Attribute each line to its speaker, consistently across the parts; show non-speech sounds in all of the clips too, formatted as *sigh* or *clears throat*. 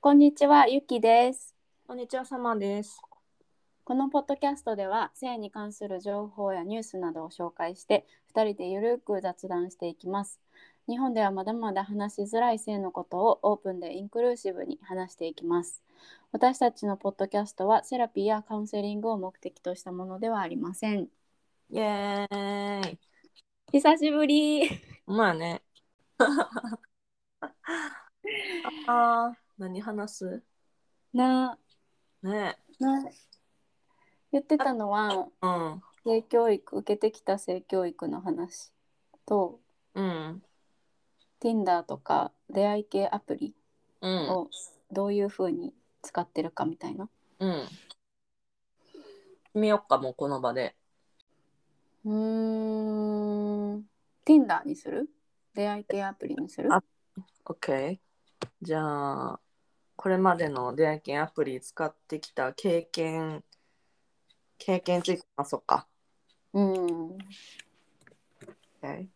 Speaker 1: こんにちは、ゆきです。
Speaker 2: こんにちは、サマーです。
Speaker 1: このポッドキャストでは性に関する情報やニュースなどを紹介して2人でゆるく雑談していきます。日本ではまだまだ話しづらい性のことをオープンでインクルーシブに話していきます。私たちのポッドキャストはセラピーやカウンセリングを目的としたものではありません。
Speaker 2: イエーイ。
Speaker 1: 久しぶり。
Speaker 2: まあね。*laughs* あー、何話す？
Speaker 1: な、
Speaker 2: ね
Speaker 1: な、言ってたのは
Speaker 2: うん。
Speaker 1: 性教育、受けてきた性教育の話と
Speaker 2: うん。
Speaker 1: Tinder とか出会い系アプリ
Speaker 2: うん。
Speaker 1: をどういう風に使ってるかみたいな。
Speaker 2: うん。見よっか、もうこの場で。
Speaker 1: うーん。Tinder にする？出会い系アプリにする？
Speaker 2: あ OK。じゃあ、これまでの出会い系アプリ使ってきた経験、経験について話そうか？
Speaker 1: うん。
Speaker 2: OK。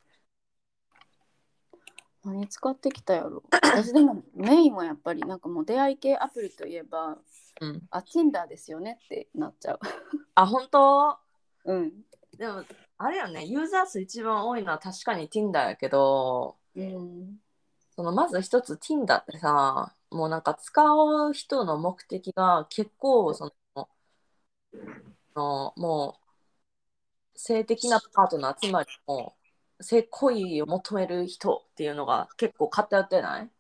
Speaker 1: 何使ってきたやろ？私でもメインはやっぱりなんかもう出会い系アプリといえば、
Speaker 2: うん。
Speaker 1: あ、Tinder ですよねってなっちゃう。*laughs*
Speaker 2: あ、本当？
Speaker 1: うん。
Speaker 2: でも、あれよね、ユーザー数一番多いのは確かに Tinder やけど、
Speaker 1: うん。
Speaker 2: そのまず一つ Tinder ってさもうなんか使う人の目的が結構そののもう性的なパートナーつまりもう性行為を求める人っていうのが結構偏ってない？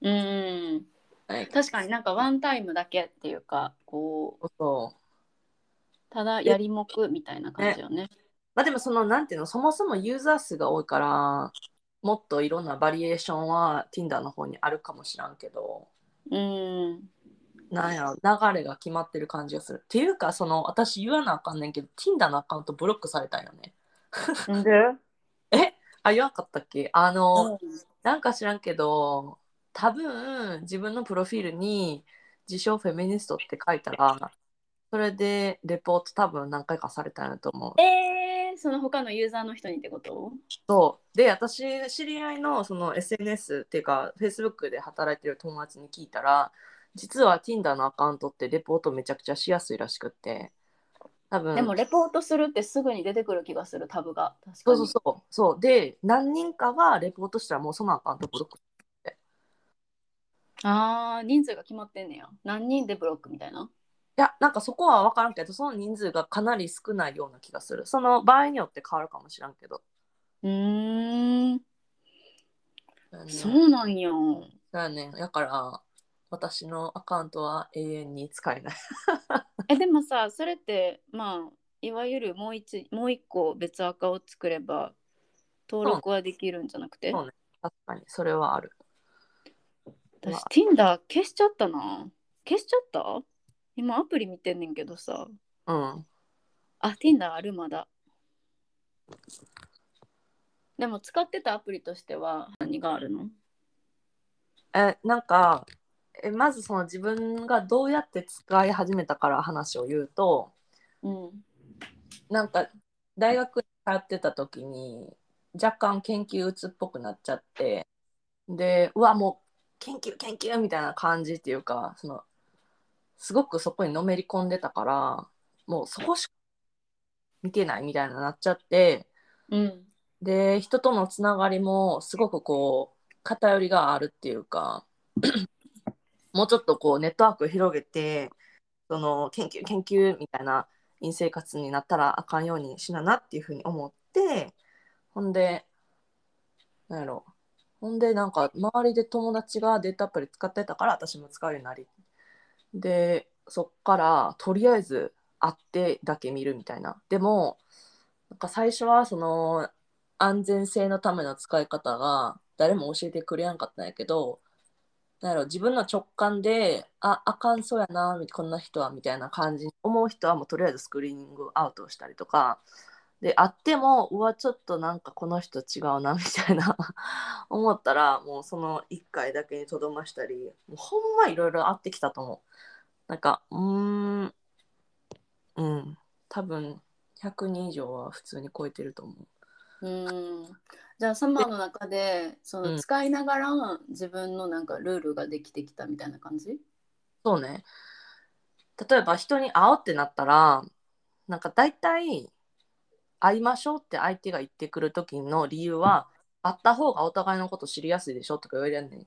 Speaker 1: うん。
Speaker 2: はい
Speaker 1: 確かになんかワンタイムだけっていうか、こう、
Speaker 2: そう
Speaker 1: ただやりもくみたいな感じよね。
Speaker 2: まあでもそのなんていうのそもそもユーザー数が多いからもっといろんなバリエーションは Tinder の方にあるかもしらんけど
Speaker 1: うん。
Speaker 2: なんやろ流れが決まってる感じがする。っていうかその私言わなあかんねんけど Tinder のアカウントブロックされたんよね。*laughs* え？あ言わんかったっけ？あの、
Speaker 1: う
Speaker 2: なんか知らんけど多分自分のプロフィールに自称フェミニストって書いたらそれでレポート多分何回かされたんやと思う。
Speaker 1: えー、その他のユーザーの人にってこと？
Speaker 2: そう。で私知り合いのその SNS っていうか Facebook で働いてる友達に聞いたら実は Tinder のアカウントってレポートめちゃくちゃしやすいらしくって。多分。
Speaker 1: でもレポートするってすぐに出てくる気がするタブが。確かに。
Speaker 2: そうそうそう。そう。で何人かがレポートしたらもうそのアカウントブロック
Speaker 1: あー人数が決まってんねや。何人でブロックみたいな？い
Speaker 2: やなんかそこは分からんけどその人数がかなり少ないような気がする。その場合によって変わるかもしらんけど、
Speaker 1: うーん。
Speaker 2: そう
Speaker 1: なんや。
Speaker 2: そうやね。だから私のアカウントは永遠に使えない。*laughs*
Speaker 1: えでもさそれってまあいわゆるもう一もう一個別アカを作れば登録はできるんじゃなくて？
Speaker 2: そうね。確かに。それはある。
Speaker 1: 私 Tinder 消しちゃったな。消しちゃった？今アプリ見てんねんけどさ。
Speaker 2: うん。
Speaker 1: あ Tinder あるまだ。でも使ってたアプリとしては何があるの？
Speaker 2: えなんかえまずその自分がどうやって使い始めたから話を言うと
Speaker 1: うん。
Speaker 2: なんか大学に通ってた時に若干研究鬱っぽくなっちゃってでうわもう研究研究みたいな感じっていうかそのすごくそこにのめり込んでたからもうそこしか見てないみたいななっちゃって
Speaker 1: うん。
Speaker 2: で人とのつながりもすごくこう偏りがあるっていうか *clears throat* もうちょっとこうネットワークを広げてその研究研究みたいな陰生活になったらあかんようにしななっていうふうに思ってほんでなんやろ。ほんでなんか周りで友達がデータアプリ使ってたから私も使うようになりでそっからとりあえず会ってだけ見るみたいな。でもなんか最初はその安全性のための使い方が誰も教えてくれやんかったんやけどなんやろ自分の直感でああかんそうやなこんな人はみたいな感じに思う人はもうとりあえずスクリーニングアウトしたりとかであってもうわちょっとなんかこの人違うなみたいな *laughs* 思ったらもうその1回だけにとどましたりもうほんまいろいろあってきたと思う。なんかうーんうん多分100人以上は普通に超えてると思う。
Speaker 1: うん。じゃあサマーの中でそうの
Speaker 2: ん。
Speaker 1: 使いながら自分のなんかルールができてきたみたいな感じ？
Speaker 2: そうね。例えば人に会おうってなったら、なんか大体会いましょうって相手が言ってくる時の理由は、会った方がお互いのこと知りやすいでしょとか言われるねん。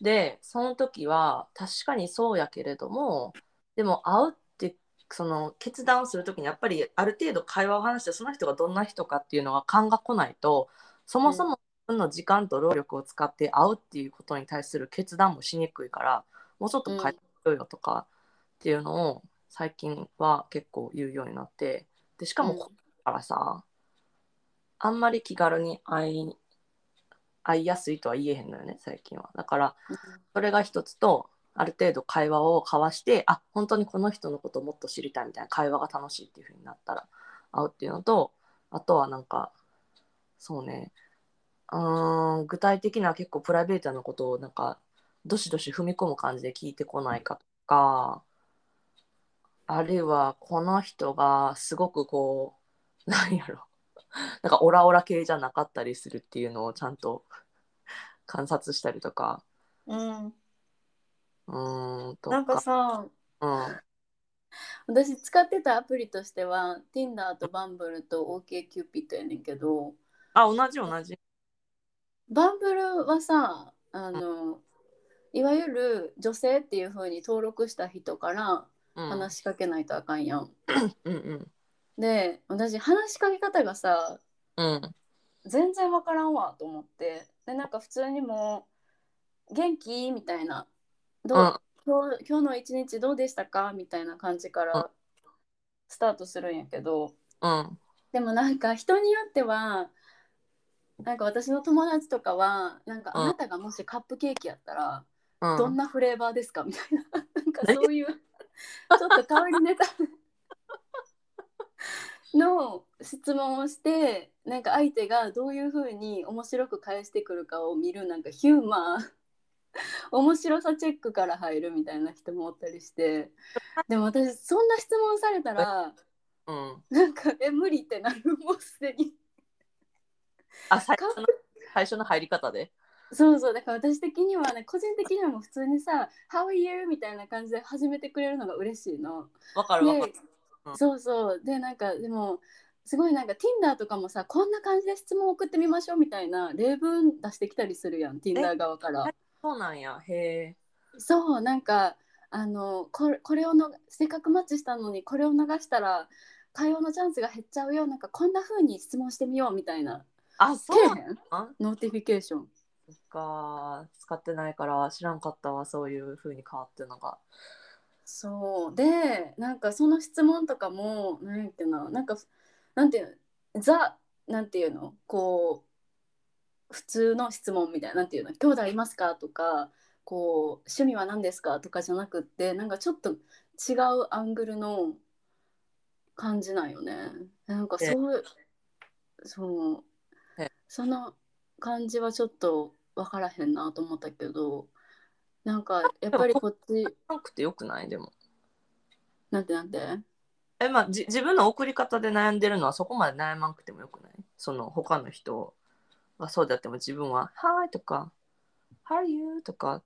Speaker 2: で、その時は確かにそうやけれども、でも会うってその決断をする時にやっぱりある程度会話を話してその人がどんな人かっていうのが勘が来ないとそもそも自分の時間と労力を使って会うっていうことに対する決断もしにくいからもうちょっと変えてようよとかっていうのを最近は結構言うようになってでしかもからさ、あんまり気軽に会い会いやすいとは言えへんのよね最近は。だからそれが一つとある程度会話を交わしてあ本当にこの人のことをもっと知りたいみたいな会話が楽しいっていう風になったら会うっていうのとあとはなんかそうねうん具体的な結構プライベートなことをなんかどしどし踏み込む感じで聞いてこないかとかあるいはこの人がすごくこう *laughs* なんやろ。なんかオラオラ系じゃなかったりするっていうのをちゃんと *laughs* 観察したりとか。
Speaker 1: うん、
Speaker 2: うーんと
Speaker 1: なんかさ
Speaker 2: うん。
Speaker 1: 私使ってたアプリとしては Tinder と Bumble と OKCupid やねんけど
Speaker 2: あ同じ同じ。
Speaker 1: バンブルはさあのいわゆる女性っていう風に登録した人から
Speaker 2: うん。
Speaker 1: 話しかけないとあかんやん。
Speaker 2: うんうん
Speaker 1: で私話しかけ方がさ
Speaker 2: うん。
Speaker 1: 全然わからんわと思って。でなんか普通にもう「元気?」みたいな「どう？
Speaker 2: うん。
Speaker 1: 今日今日の一日どうでしたか?」みたいな感じか
Speaker 2: うん。
Speaker 1: らスタートするんやけど。
Speaker 2: うん。
Speaker 1: でもなんか人によってはなんか私の友達とかはなんか
Speaker 2: うん。
Speaker 1: あなたがもしカップケーキやったら
Speaker 2: うん。
Speaker 1: どんなフレーバーですか？みたいな。なんかそういうちょっと香りネタの質問をしてなんか相手がどういうふうに面白く返してくるかを見るなんかヒューマー *laughs* 面白さチェックから入るみたいな人もおったりして。でも私そんな質問されたら
Speaker 2: うん。
Speaker 1: なんかえ無理ってなるもうすでに。
Speaker 2: あ最初の最初の入り方で？
Speaker 1: そうそう。だから私的にはね個人的にはもう普通にさ「How are you?」みたいな感じで始めてくれるのが嬉しいの。
Speaker 2: わかるわか
Speaker 1: で
Speaker 2: る。うん
Speaker 1: そうそう。でなんかでもすごいなんか Tinder とかもさこんな感じで質問送ってみましょうみたいな例文出してきたりするやん Tinder 側から。
Speaker 2: え。そうなんや。へえ。
Speaker 1: そうなんかあのこれこれをのせっかくマッチしたのにこれを流したら会話のチャンスが減っちゃうよなんかこんな風に質問してみようみたいな。
Speaker 2: あそう
Speaker 1: notification。
Speaker 2: そっか使ってないから知らんかったわそういう風に変わってるのが
Speaker 1: そう。でなんかその質問とかもなんやっけななんかなんていうのザなんていうのこう普通の質問みたいななんていうの兄弟いますかとかこう趣味は何ですかとかじゃなくってなんかちょっと違うアングルの感じなんよね。なんかそうそう。
Speaker 2: え
Speaker 1: その感じはちょっと分からへんなと思ったけどなんかやっぱりこっち。
Speaker 2: なくてよくない？でも
Speaker 1: なんてなんて？
Speaker 2: えまあじ自分の送り方で悩んでるのはそこまで悩まなくてもよくない？その他の人がそうであっても自分は「はい」とか「How are you?」とか。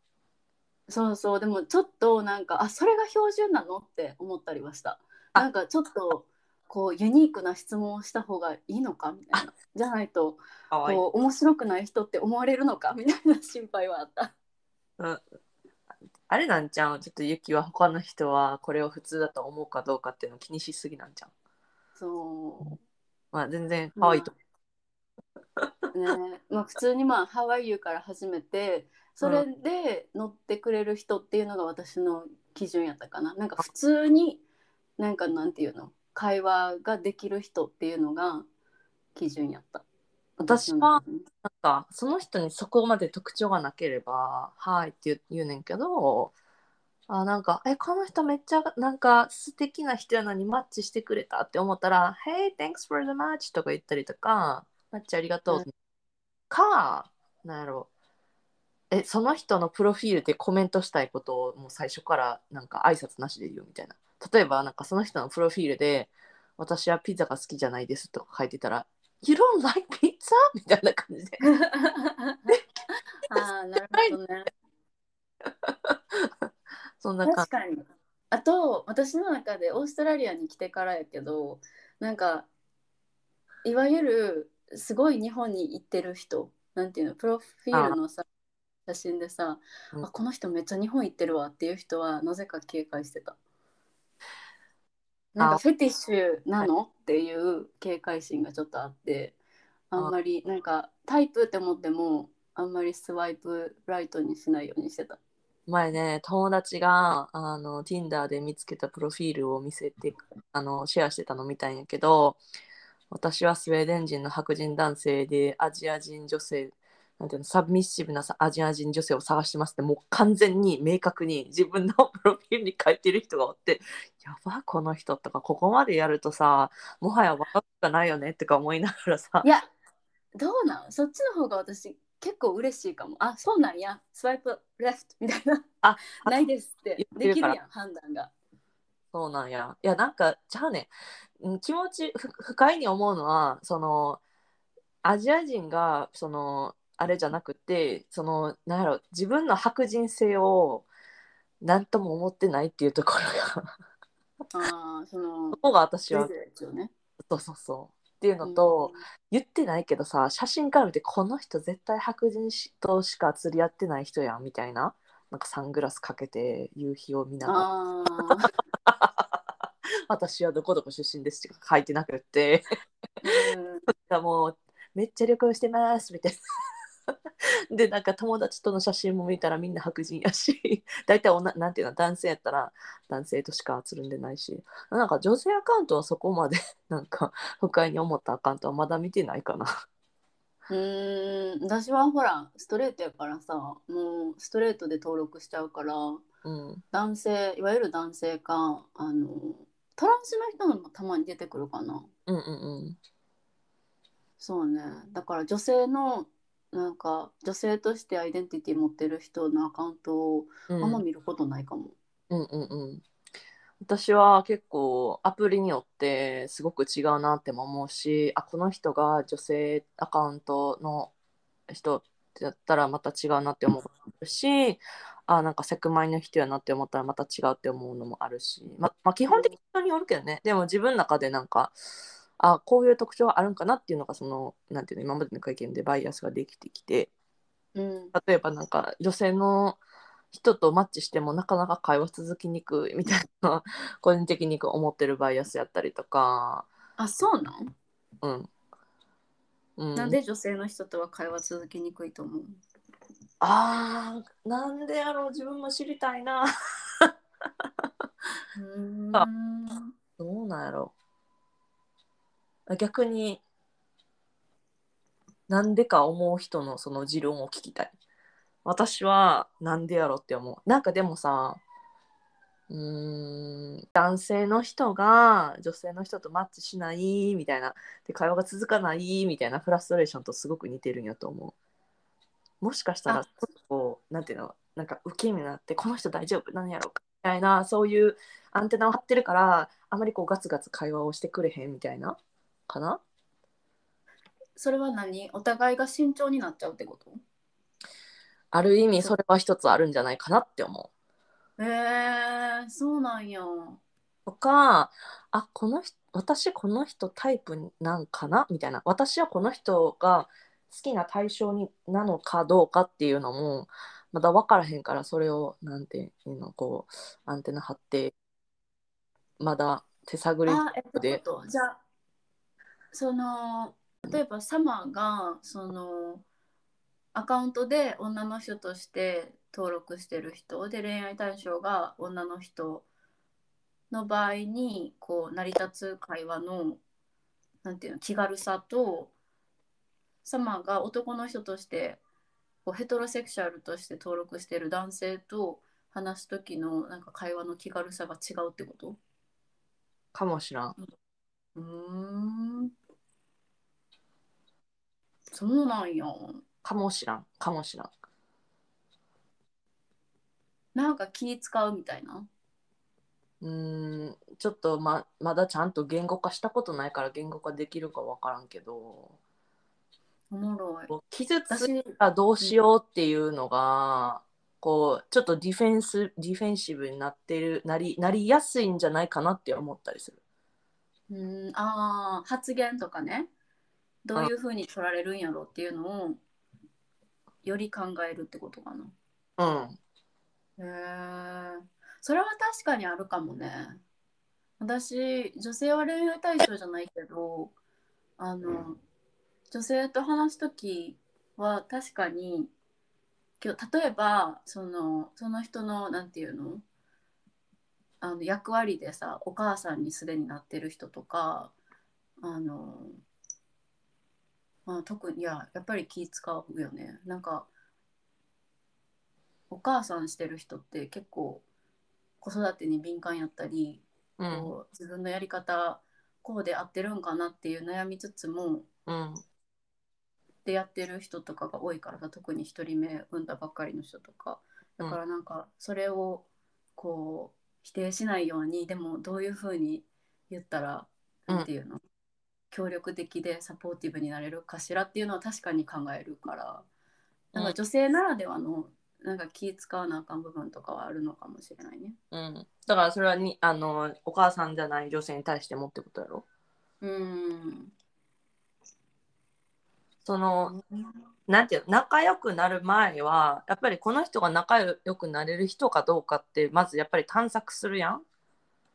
Speaker 1: そうそう。でもちょっとなんかあそれが標準なのって思ったりはした。
Speaker 2: あ。
Speaker 1: なんかちょっとこうユニークな質問をした方がいいのか？みたいな。じゃないとこう面白くない人って思われるのか？みたいな心配はあった。
Speaker 2: うんあれなんちゃうちょっとユキは他の人はこれを普通だと思うかどうかっていうのを気にしすぎなんちゃう？
Speaker 1: そ
Speaker 2: まあ全然可愛いと
Speaker 1: うねまあ普通にまあ「How are you?」から始めてそれで乗ってくれる人っていうのが私の基準やったかななんか普通になんかなんていうの？会話ができる人っていうのが基準やった。
Speaker 2: 私はかその人にそこまで特徴がなければ「はい」って言うねんけどあなんか「えこの人めっちゃなんか素敵な人やのにマッチしてくれた」って思ったら「Hey thanks for the match」とか言ったりとか「マッチありがとう」
Speaker 1: うん。
Speaker 2: かなんやろ。えその人のプロフィールでコメントしたいことをもう最初からなんか挨拶なしで言うみたいな。例えばなんかその人のプロフィールで「私はピザが好きじゃないです」とか書いてたら You don't like pizza? *laughs* みたいな感じで。
Speaker 1: ああ、なるほどね。*laughs*
Speaker 2: そんな感
Speaker 1: 確かに。あと、私の中でオーストラリアに来てからやけど、なんか、いわゆるすごい日本に行ってる人、なんていうの、プロフィールのさ、写真でさ、
Speaker 2: うん
Speaker 1: あ、この人めっちゃ日本行ってるわっていう人は、なぜか警戒してた。なんか
Speaker 2: あ。
Speaker 1: フェティッシュなの？っていう警戒心がちょっとあって、あんまりなんかタイプって思っても、あんまりスワイプライトにしないようにしてた。
Speaker 2: 前ね友達があの Tinder で見つけたプロフィールを見せてあのシェアしてたの見たんやけど私はスウェーデン人の白人男性でアジア人女性なんていうのサブミッシブなさアジア人女性を探してますってもう完全に明確に自分のプロフィールに書いてる人がおってやばこの人とかここまでやるとさもはや若くがないよねとか思いながらさ
Speaker 1: いや、どうなん？そっちの方が私結構嬉しいかも。あ、そうなんや。スワイプレフトみたいな。
Speaker 2: あ *laughs*
Speaker 1: ないですって。できるやん、判断が。
Speaker 2: そうなんや。いや、なんか、じゃあね、うん気持ち、ふ不快に思うのは、その、アジア人が、その、あれじゃなくて、その、なんやろ、自分の白人性を、なんとも思ってないっていうところが、
Speaker 1: ああ、その
Speaker 2: そ、こが私は
Speaker 1: ね。
Speaker 2: そうそうそう。っていうのと、言ってないけどさ、写真から見て、この人絶対白人としか釣り合ってない人やん、みたいな。なんかサングラスかけて夕日を見ながら私はどこどこ出身ですって書いてなくって
Speaker 1: うん *laughs*
Speaker 2: がもうめっちゃ旅行してますみたいな。*laughs* でなんか友達との写真も見たらみんな白人やし *laughs* 大体おななんていうの男性やったら男性としかつるんでないしなんか女性アカウントはそこまで *laughs* なんか不快に思ったアカウントはまだ見てないかな。
Speaker 1: うーん、私はほら、ストレートやからさ、もうストレートで登録しちゃうから、
Speaker 2: うん、
Speaker 1: 男性、いわゆる男性か、あの、トランスの人のもたまに出てくるかな。
Speaker 2: うんうんうん
Speaker 1: そうね。だから女性の、なんか、女性としてアイデンティティ持ってる人のアカウントを
Speaker 2: うん。
Speaker 1: あんま見ることないかも。
Speaker 2: うんうんうん。私は結構アプリによってすごく違うなっても思うしあこの人が女性アカウントの人だったらまた違うなって思うしあなんかセクマイの人やなって思ったらまた違うって思うのもあるし、ままあ、基本的に人によるけどね。でも自分の中でなんかあこういう特徴あるんかなっていうのがそのなんていうの今までの経験でバイアスができてきて。
Speaker 1: うん。
Speaker 2: 例えばなんか女性の人とマッチしてもなかなか会話続きにくいみたいな *laughs* 個人的に思ってるバイアスやったりとか、
Speaker 1: あ、そうなん、
Speaker 2: うん。うん、
Speaker 1: なんで女性の人とは会話続きにくいと思う？
Speaker 2: あーなんでやろう。自分も知りたいな。
Speaker 1: うーん。
Speaker 2: どうなんやろ。う逆になんでか思う人のその持論を聞きたい。私はなんでやろうって思う。なんかでもさうーん男性の人が女性の人とマッチしないみたいなで会話が続かないみたいなフラストレーションとすごく似てるんやと思う。もしかしたらこうなんていうのなんか受け身になってこの人大丈夫？なんやろうか？みたいなそういうアンテナを張ってるからあまりこうガツガツ会話をしてくれへんみたいなかな？
Speaker 1: それは何？お互いが慎重になっちゃうってこと？
Speaker 2: ある意味それは一つあるんじゃないかなって思う。
Speaker 1: へえー、そうなんや。
Speaker 2: とかあこの人私この人タイプなんかな？みたいな。私はこの人が好きな対象になのかどうかっていうのもまだ分からへんからそれをなんていうのこうアンテナ張ってまだ手探り
Speaker 1: あ、えっとじゃあ、その、例えばサマーが、その、アカウントで女の人として登録してる人で恋愛対象が女の人の場合にこう成り立つ会話のなんていうの気軽さとサマーが男の人としてこうヘトロセクシュアルとして登録してる男性と話す時のなんか会話の気軽さが違うってこと？
Speaker 2: かもしらん。
Speaker 1: うーんそうなんや
Speaker 2: かもしらん。かもしらん。
Speaker 1: なんか気使うみたいな？
Speaker 2: うーんちょっとままだちゃんと言語化したことないから言語化できるか分からんけど
Speaker 1: おもろい。
Speaker 2: 傷つ
Speaker 1: 私
Speaker 2: いたらどうしようっていうのが、こうちょっとディフェンスディフェンシブになってるなりなりやすいんじゃないかなって思ったりする。
Speaker 1: うん、ああ、発言とかね。どういうふうに取られるんやろっていうのをより考えるってことかな。
Speaker 2: うん
Speaker 1: へえ。それは確かにあるかもね。私、女性は恋愛対象じゃないけど、あの、女性と話すときは確かに、今日例えばそのその人のなんていうの？あの役割でさお母さんにすでになってる人とかあの、まあ、特にいややっぱり気使うよね。なんかお母さんしてる人って結構子育てに敏感やったり、
Speaker 2: うん。
Speaker 1: こう自分のやり方こうで合ってるんかなっていう悩みつつも
Speaker 2: うん。
Speaker 1: でやってる人とかが多いからさ特に1人目産んだばっかりの人とか。だからなんかそれをこう否定しないようにでもどういうふうに言ったら
Speaker 2: うん
Speaker 1: なんていうの、協力的でサポーティブになれるかしらっていうのは確かに考えるから。なんか女性ならではのなんか気使わなあかん部分とかはあるのかもしれないね。
Speaker 2: うん、だからそれはにあのお母さんじゃない女性に対してもってことやろ？
Speaker 1: うん。
Speaker 2: そのなんていうの？仲良くなる前はやっぱりこの人が仲良くなれる人かどうかってまずやっぱり探索するやん。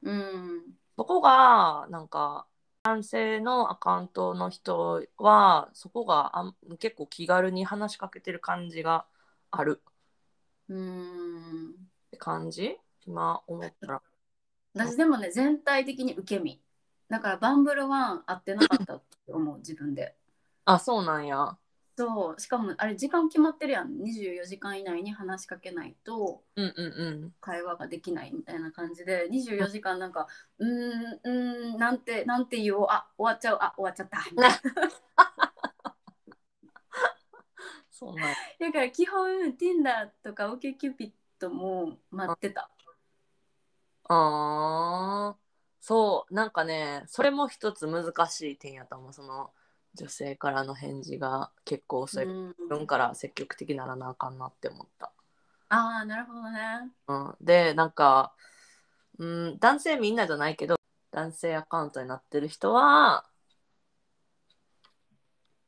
Speaker 1: うん。
Speaker 2: そこがなんか男性のアカウントの人はそこがあん結構気軽に話しかけてる感じがある。
Speaker 1: うん。
Speaker 2: って感じ？今思ったら。
Speaker 1: 私でもね全体的に受け身。だからバンブルワン合ってなかったって思う自分で。
Speaker 2: あそうなんや
Speaker 1: そうしかもあれ時間決まってるやん。24時間以内に話しかけないと
Speaker 2: うんうんうん。
Speaker 1: 会話ができないみたいな感じで24時間なんかうーんうーんなんてなんて言おう。あ終わっちゃう。あ終わっちゃった。みたいな
Speaker 2: そうなんや。
Speaker 1: だから基本 Tinder とか OkCupid も待ってた。
Speaker 2: あー。そうなんかねそれも一つ難しい点やと思う。その女性からの返事が結構遅い、分から積極的ならなあかんなって思った、
Speaker 1: ああなるほどね。
Speaker 2: うん、でなんか、うん、男性みんなじゃないけど男性アカウントになってる人は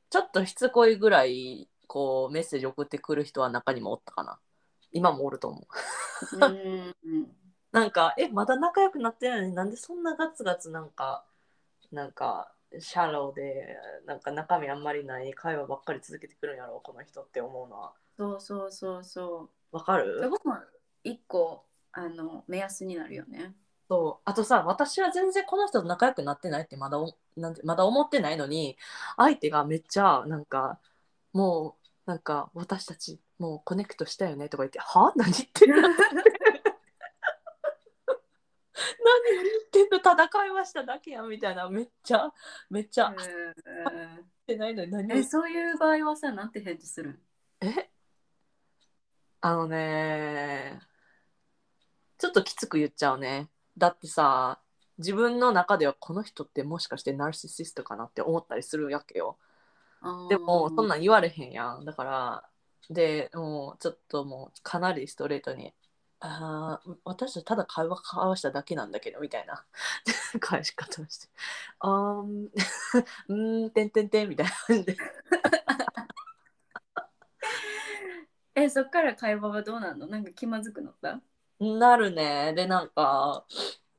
Speaker 2: ちょっとしつこいぐらいこうメッセージ送ってくる人は中にもおったかな。今もおると思う。
Speaker 1: うん。*laughs*
Speaker 2: なんか、え、まだ仲良くなってないのになんでそんなガツガツなんか、なんか、シャローで、なんか中身あんまりない会話ばっかり続けてくるんやろ、この人って思うのは。
Speaker 1: そうそうそうそう。
Speaker 2: わか
Speaker 1: そ
Speaker 2: る
Speaker 1: こも一個あの目安になるよね。
Speaker 2: そう。あとさ、私は全然この人と仲良くなってないってまだおなんてまだ思ってないのに、相手がめっちゃ、なんか、もう、なんか、私たち、もうコネクトしたよねとか言って、は？何言ってんの何を言ってんのただ会話しただけやんみたいなめっちゃめっちゃ。
Speaker 1: え
Speaker 2: ってないのに何
Speaker 1: えそういう場合はさなんて返事する？ん
Speaker 2: え？あのねちょっときつく言っちゃうね。だってさ自分の中ではこの人ってもしかしてナルシシストかなって思ったりするわけよ。でもそんなん言われへんやん。だからでもうちょっともうかなりストレートに「あー私たちただ会話交わしただけなんだけど」みたいな。*laughs* 返し方をして「あーん。*laughs* うーんてんてんてん」みたいな感じで。*laughs*
Speaker 1: えそっから会話はどうなの？なんか気まずくなった？
Speaker 2: なるね。で、なんか、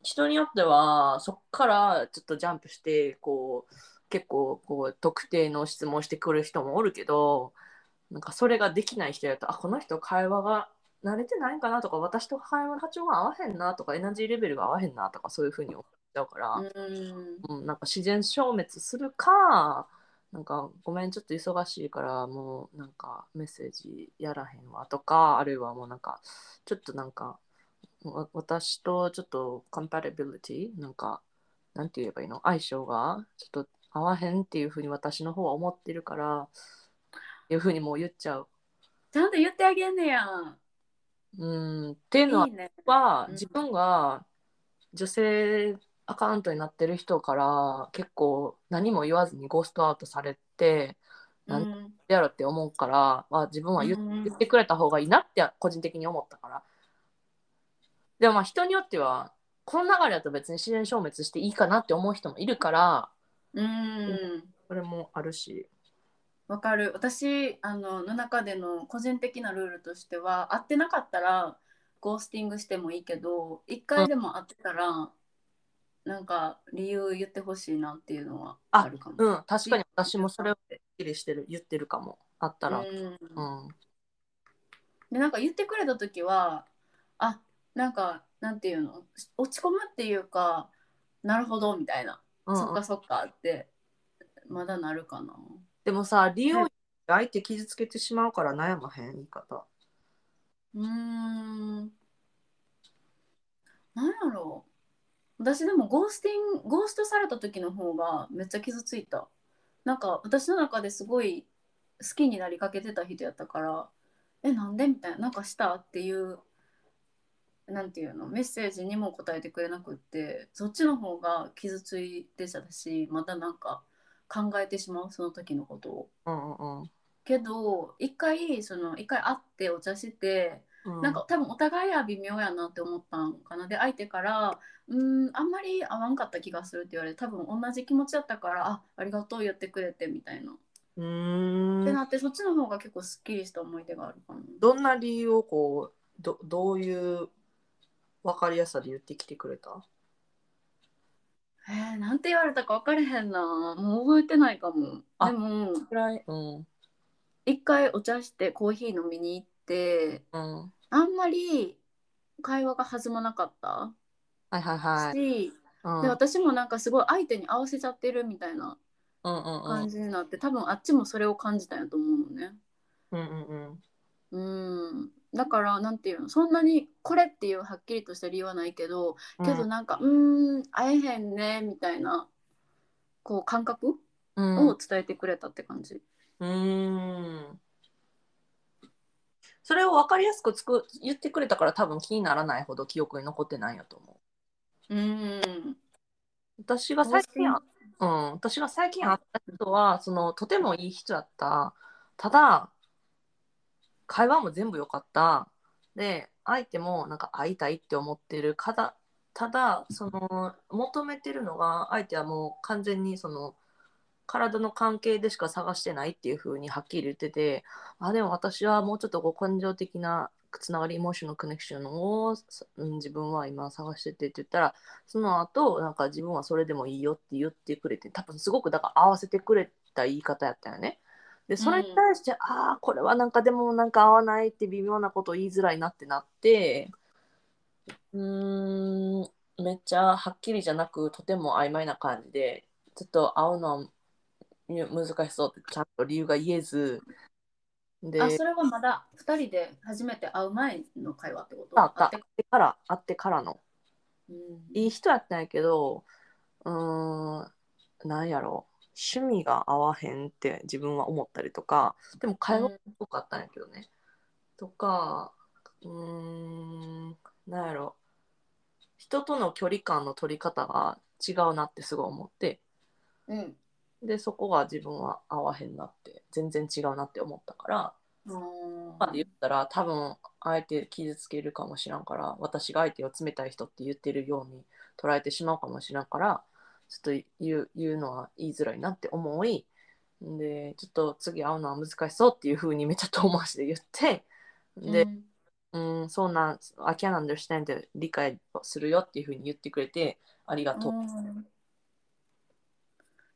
Speaker 2: 人によっては、そっからちょっとジャンプして、こう、結構、こう、特定の質問してくる人もおるけど、なんか、それができない人やと、あ、この人会話が慣れてないんかなとか、私と会話の波長が合わへんなとか、エナジーレベルが合わへんなとか、そういうふうに思っちゃうから、
Speaker 1: うん。
Speaker 2: うん、なんか自然消滅するか、なんかごめんちょっと忙しいからもうなんかメッセージやらへんわとかあるいはもうなんかちょっとなんかわ私とちょっとコンパティビリティなんかなんて言えばいいの？相性がちょっと合わへんっていうふうに私の方は思ってるからいうふうにもう言っちゃう。
Speaker 1: ちゃんと言ってあげんねや
Speaker 2: うん。っていうのはい
Speaker 1: いね。
Speaker 2: は
Speaker 1: うん。
Speaker 2: 自分が女性アカウントになってる人から結構何も言わずにゴーストアウトされてなん
Speaker 1: うん。
Speaker 2: やろって思うから、まあ、自分は言ってくれた方がいいなって個人的に思ったから。でもまあ人によってはこの流れだと別に自然消滅していいかなって思う人もいるから
Speaker 1: うん。
Speaker 2: それもあるし
Speaker 1: わかる。私あのの中での個人的なルールとしては会ってなかったらゴースティングしてもいいけど一回でも会ってたら、なんか理由言ってほしいなっていうのはあるかも。
Speaker 2: うん確かに。私もそれをはっきりしてる言ってるかも。あったら。
Speaker 1: うん。
Speaker 2: うん。
Speaker 1: でなんか言ってくれた時はあなんかなんていうの？落ち込むっていうかなるほどみたいな、
Speaker 2: うん。
Speaker 1: そっかそっかってまだなるかな。
Speaker 2: でもさ利用相手傷つけてしまうから悩まへん言い方
Speaker 1: うーん。なんやろう。私でもゴースティング、ゴーストされた時の方がめっちゃ傷ついた。なんか私の中ですごい好きになりかけてた人やったから、え、なんでみたいな、なんかしたっていう、なんていうの、メッセージにも答えてくれなくって、そっちの方が傷ついてたし、またなんか考えてしまう、その時のことを。
Speaker 2: うんうんうん
Speaker 1: けど、一回、その、一回会ってお茶して、
Speaker 2: うん
Speaker 1: なんか多分お互いは微妙やなって思ったんかなで相手から「うーんあんまり合わんかった気がする」って言われて多分同じ気持ちだったから「あありがとう言ってくれて」みたいな。
Speaker 2: うーん
Speaker 1: ってなってそっちの方が結構すっきりした思い出があるかな。
Speaker 2: どんな理由をこうどどういう分かりやすさで言ってきてくれた？
Speaker 1: えー、なんて言われたか分かれへんな。もう覚えてないかも。
Speaker 2: あ
Speaker 1: でも
Speaker 2: くらいうん。
Speaker 1: 一回お茶してコーヒー飲みに行って
Speaker 2: うん。
Speaker 1: あんまり会話が弾まなかった
Speaker 2: はいはいはい。
Speaker 1: し、
Speaker 2: うん。
Speaker 1: で私もなんかすごい相手に合わせちゃってるみたいな
Speaker 2: うんうんうん。
Speaker 1: 感じになって、多分あっちもそれを感じたんやと思うのね。
Speaker 2: うんうんうん。
Speaker 1: うんだからなんていうのそんなにこれっていうはっきりとした理由はないけど、けどなんかうーん会えへんねみたいなこう感覚
Speaker 2: うん。
Speaker 1: を伝えてくれたって感じ。
Speaker 2: うーん。それを分かりやすくつく言ってくれたから多分気にならないほど記憶に残ってないんやと思う。
Speaker 1: うん。
Speaker 2: 私が最近あ、う。ん、私が最近会った人はそのとてもいい人だった。ただ会話も全部良かったで相手もなんか会いたいって思ってるかだただその求めてるのが相手はもう完全にその体の関係でしか探してないっていう風にはっきり言っててあでも私はもうちょっとこう感情的なつながりモーションのコネクションを、うん、自分は今探しててって言ったらその後なんか自分はそれでもいいよって言ってくれて多分すごくだから合わせてくれた言い方やったよね。でそれに対して、ああこれはなんかでもなんか合わないって微妙なことを言いづらいなってなって。うーんめっちゃはっきりじゃなくとても曖昧な感じでちょっと会うのは難しそうってちゃんと理由が言えず。で
Speaker 1: あそれはまだ2人で初めて会う前の会話ってこと？
Speaker 2: あった。
Speaker 1: 会って
Speaker 2: から？会ってからの。
Speaker 1: うん。
Speaker 2: いい人やったんやけどうーんなんやろ趣味が合わへんって自分は思ったりとかでも会話っぽかったんやけどね、とかうーんなんやろ。人との距離感の取り方が違うなってすごい思って。
Speaker 1: うん。
Speaker 2: でそこが自分は合わへんなって全然違うなって思ったから。
Speaker 1: うん
Speaker 2: まで言ったら多分相手傷つけるかもしらんから私が相手を冷たい人って言ってるように捉えてしまうかもしらんからちょっと言う言うのは言いづらいなって思いでちょっと次会うのは難しそうっていう風にめっちゃ遠回しで言ってで、うん、そうなん I can understand って理解するよっていう風に言ってくれてありがとう。
Speaker 1: うん。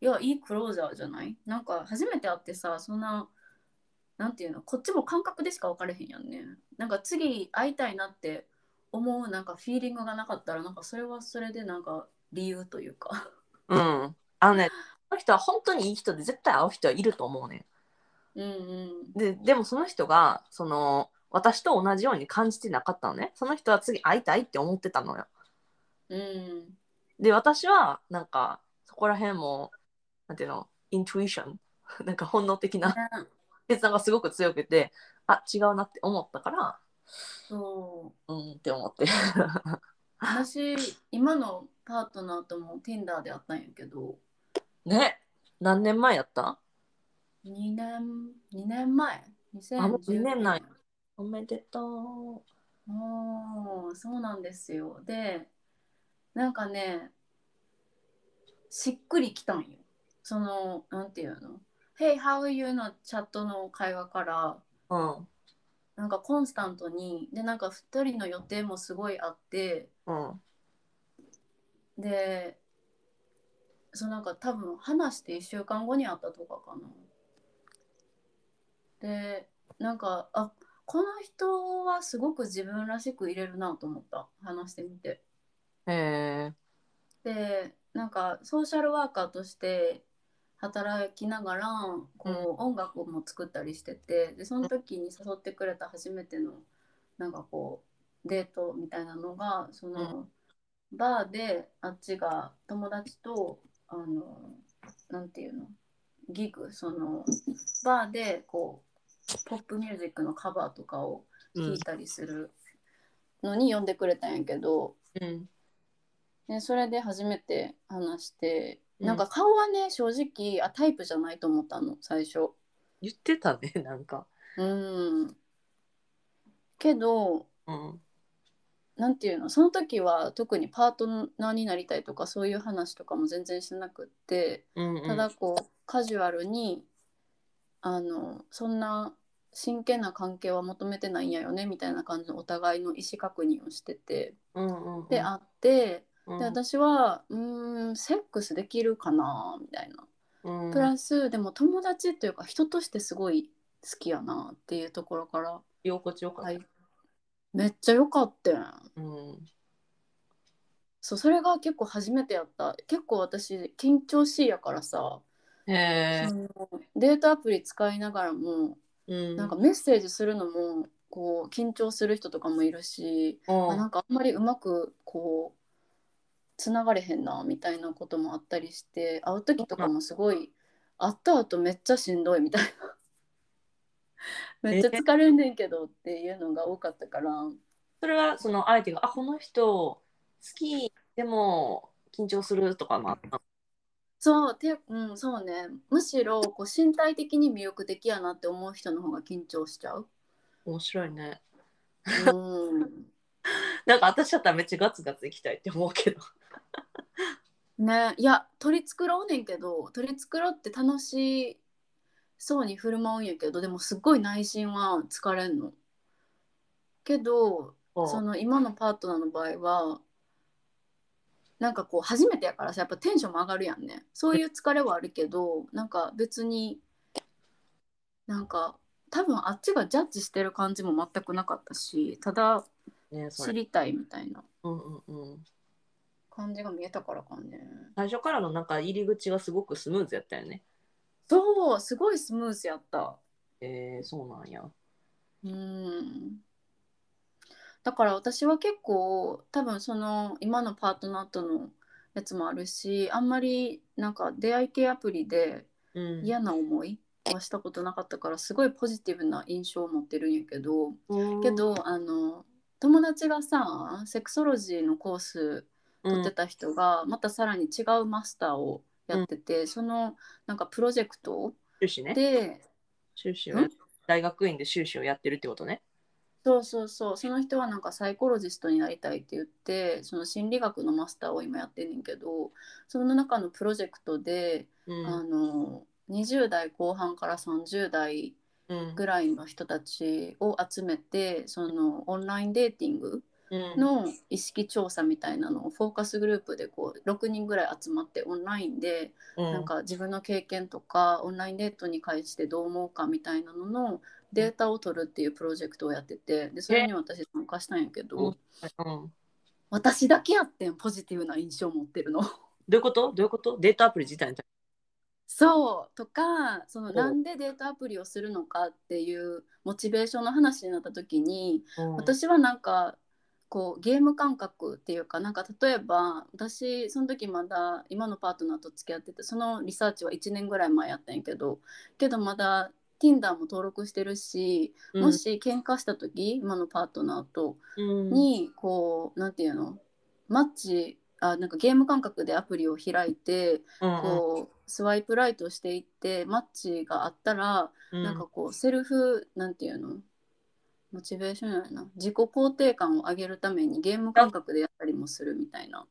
Speaker 1: いやいいクローザーじゃない？なんか初めて会ってさそんななんていうの？こっちも感覚でしか分かれへんやんね。なんか次会いたいなって思うなんかフィーリングがなかったらなんかそれはそれでなんか理由というか
Speaker 2: うん、あのねその人は本当にいい人で絶対会う人はいると思うね。ん。
Speaker 1: うんうん。
Speaker 2: ででもその人がその私と同じように感じてなかったのね。その人は次会いたいって思ってたのよ。
Speaker 1: うん。
Speaker 2: で私はなんかそこら辺もなんていうの？イントゥイションなんか本能的な決断がすごく強くてあ違うなって思ったから
Speaker 1: そう。
Speaker 2: うんって思って
Speaker 1: 私今のパートナーとも Tinder で会ったんやけど。
Speaker 2: ね。何年前やった
Speaker 1: ？2年2年前？2010
Speaker 2: あもう二年なんや。おめでとう。
Speaker 1: おーそうなんですよ。でなんかねしっくりきたんよ。そのなんていうの「Hey how are you?」のチャットの会話から。
Speaker 2: うん。
Speaker 1: なんかコンスタントにでなんか2人の予定もすごいあって
Speaker 2: うん。
Speaker 1: でそうなんか多分話して1週間後に会ったとかかなでなんかあこの人はすごく自分らしく入れるなと思った話してみて
Speaker 2: へえ。
Speaker 1: でなんかソーシャルワーカーとして働きながらこう、音楽も作ったりしててでその時に誘ってくれた初めてのなんかこうデートみたいなのがその、バーであっちが友達とあのなんていうのギグそのバーでこうポップミュージックのカバーとかを
Speaker 2: うん
Speaker 1: 聴い。たりするのに呼んでくれたんやけど、
Speaker 2: うん。
Speaker 1: でそれで初めて話して、
Speaker 2: うん
Speaker 1: なんか顔はね正直あタイプじゃないと思ったの最初
Speaker 2: 言ってたね、*laughs* なんか。
Speaker 1: うんけど
Speaker 2: うん。
Speaker 1: なんていうのその時は特にパートナーになりたいとかそういう話とかも全然してなくって
Speaker 2: うん、うん。
Speaker 1: ただこうカジュアルにあのそんな真剣な関係は求めてないんやよねみたいな感じのお互いの意思確認をしてて
Speaker 2: うんうんうん。
Speaker 1: で会って
Speaker 2: うん、
Speaker 1: で私はうーんセックスできるかなみたいな。
Speaker 2: うん、
Speaker 1: プラスでも友達っていうか人としてすごい好きやなっていうところから、
Speaker 2: 居心地よかった。
Speaker 1: はい、めっちゃ良かったやん
Speaker 2: うん。
Speaker 1: そうそれが結構初めてやった。結構私緊張しいやからさ、デートアプリ使いながらも
Speaker 2: うん。
Speaker 1: なんかメッセージするのもこう緊張する人とかもいるし、
Speaker 2: うん、
Speaker 1: あなんかあんまりうまくこうつながれへんなみたいなこともあったりして会う時とかもすごい会った後めっちゃしんどいみたいな *laughs* めっちゃ疲れんねんけどっていうのが多かったから
Speaker 2: それはその相手が、あ、この人好きでも緊張するとかもあった。
Speaker 1: そうて、うん、そうねむしろこう身体的に魅力的やなって思う人の方が緊張しちゃう。
Speaker 2: 面白いね。
Speaker 1: うん *laughs*
Speaker 2: なんか私だったらめっちゃガツガツいきたいって思うけど。
Speaker 1: ねいや取り繕うねんけど取り繕って楽しそうに振る舞うんやけどでもすっごい内心は疲れんの。けどその今のパートナーの場合はなんかこう初めてやからさやっぱテンションも上がるやんねそういう疲れはあるけどなんか別になんか多分あっちがジャッジしてる感じも全くなかったしただ。知りたいみたいな
Speaker 2: うんうんうん。
Speaker 1: 感じが見えたからかね
Speaker 2: 最初からのなんか入り口がすごくスムーズやったよね。
Speaker 1: そうすごいスムーズやった
Speaker 2: えー、そうなんや。
Speaker 1: うんだから私は結構多分その今のパートナーとのやつもあるしあんまりなんか出会い系アプリで
Speaker 2: うん。
Speaker 1: 嫌な思いはしたことなかったからすごいポジティブな印象を持ってるんやけど
Speaker 2: うん
Speaker 1: け、どあの友達がさセクソロジーのコース取ってた人がまたさらに違うマスターをやってて、そのなんかプロジェクト
Speaker 2: 修士ね。
Speaker 1: で
Speaker 2: 修士をや大学院で修士をやってるってことね。
Speaker 1: そうそうそうその人はなんかサイコロジストになりたいって言ってその心理学のマスターを今やってんねんけどその中のプロジェクトで、
Speaker 2: うん。
Speaker 1: あの20代後半から30代
Speaker 2: うん
Speaker 1: ぐらいの人たちを集めてそのオンラインデーティング
Speaker 2: うん
Speaker 1: の意識調査みたいなのをフォーカスグループでこう6人ぐらい集まってオンラインで
Speaker 2: うん。
Speaker 1: なんか自分の経験とかオンラインデートに関してどう思うかみたいなののデータを取るっていうプロジェクトをやっててでそれに私参加したんやけど、私だけやってんポジティブな印象を持ってるの。
Speaker 2: どういうこと？どういうこと？データアプリ自体
Speaker 1: そうとかその
Speaker 2: お
Speaker 1: なんでデータアプリをするのかっていうモチベーションの話になった時に
Speaker 2: うん。
Speaker 1: 私はなんかこうゲーム感覚っていうかなんか例えば私その時まだ今のパートナーと付き合っててそのリサーチは1年ぐらい前やったんやけどけどまだ Tinder も登録してるし、もし喧嘩した時今のパートナーと
Speaker 2: うん。
Speaker 1: にこうなんていうのマッチあなんかゲーム感覚でアプリを開いて
Speaker 2: うんうん。
Speaker 1: こうスワイプライトしていってマッチがあったら、
Speaker 2: うん。
Speaker 1: なんかこうセルフなんていうのモチベーションやな。自己肯定感を上げるためにゲーム感覚でやったりもするみたいな。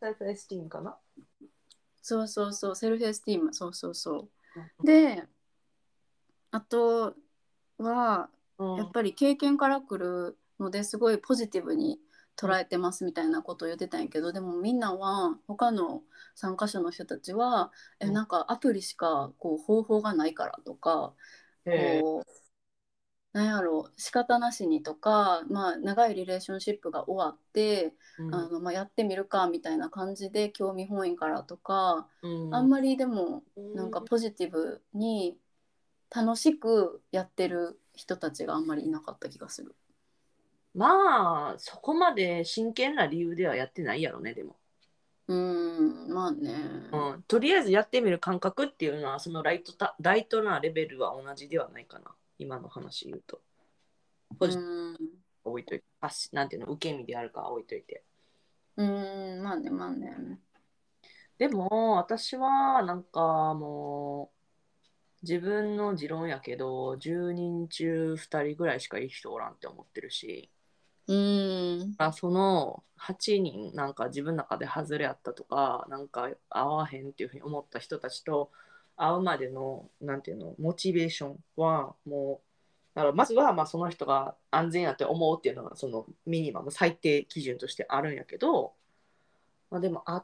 Speaker 2: セルフエスティームかな？
Speaker 1: そうそうそう。セルフエスティーム。そうそうそう。
Speaker 2: うん。
Speaker 1: であとは
Speaker 2: うん。
Speaker 1: やっぱり経験からくるのですごいポジティブに捉えてますみたいなことを言ってたんやけどでもみんなは他の参加者の人たちはえ
Speaker 2: うん。
Speaker 1: なんかアプリしかこう方法がないからとかこうなんやろ仕方なしにとか、まあ、長いリレーションシップが終わって、
Speaker 2: うん。
Speaker 1: あのまあ、やってみるかみたいな感じで興味本位からとか、
Speaker 2: うん。
Speaker 1: あんまりでもなんかポジティブに楽しくやってる人たちがあんまりいなかった気がする。
Speaker 2: まあそこまで真剣な理由ではやってないやろねでも、
Speaker 1: うーんまあね。
Speaker 2: うん、とりあえずやってみる感覚っていうのはそのライトたライトなレベルは同じではないかな今の話言うと。ポジティブ
Speaker 1: うん。
Speaker 2: 置いといて。パスなんていうの？受け身であるかは置いといて。
Speaker 1: うん。まあねまあね。
Speaker 2: でも私はなんかもう自分の持論やけど10人中2人ぐらいしかいい人おらんって思ってるし。
Speaker 1: うん。
Speaker 2: あその8人なんか自分の中で外れあったとかなんか合わへんっていうふうに思った人たちと会うまでのなんていうのモチベーションはもうだからまずはまあその人が安全やって思うっていうのがそのミニマム最低基準としてあるんやけど、まあ、でも会っ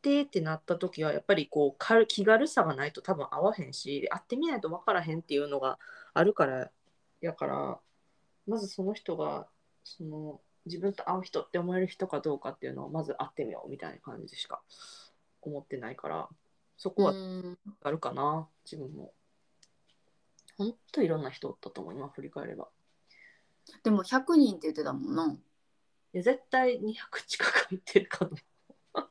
Speaker 2: てってなった時はやっぱりこう気軽さがないと多分合わへんし会ってみないと分からへんっていうのがあるからやからまずその人がその自分と会う人って思える人かどうかっていうのをまず会ってみようみたいな感じでしか思ってないから。そこは
Speaker 1: うん
Speaker 2: あるかな、自分も。ほんといろんな人おったと思う今振り返れば。
Speaker 1: でも100人って言ってたもんな。
Speaker 2: いや絶対200近く入ってるかも。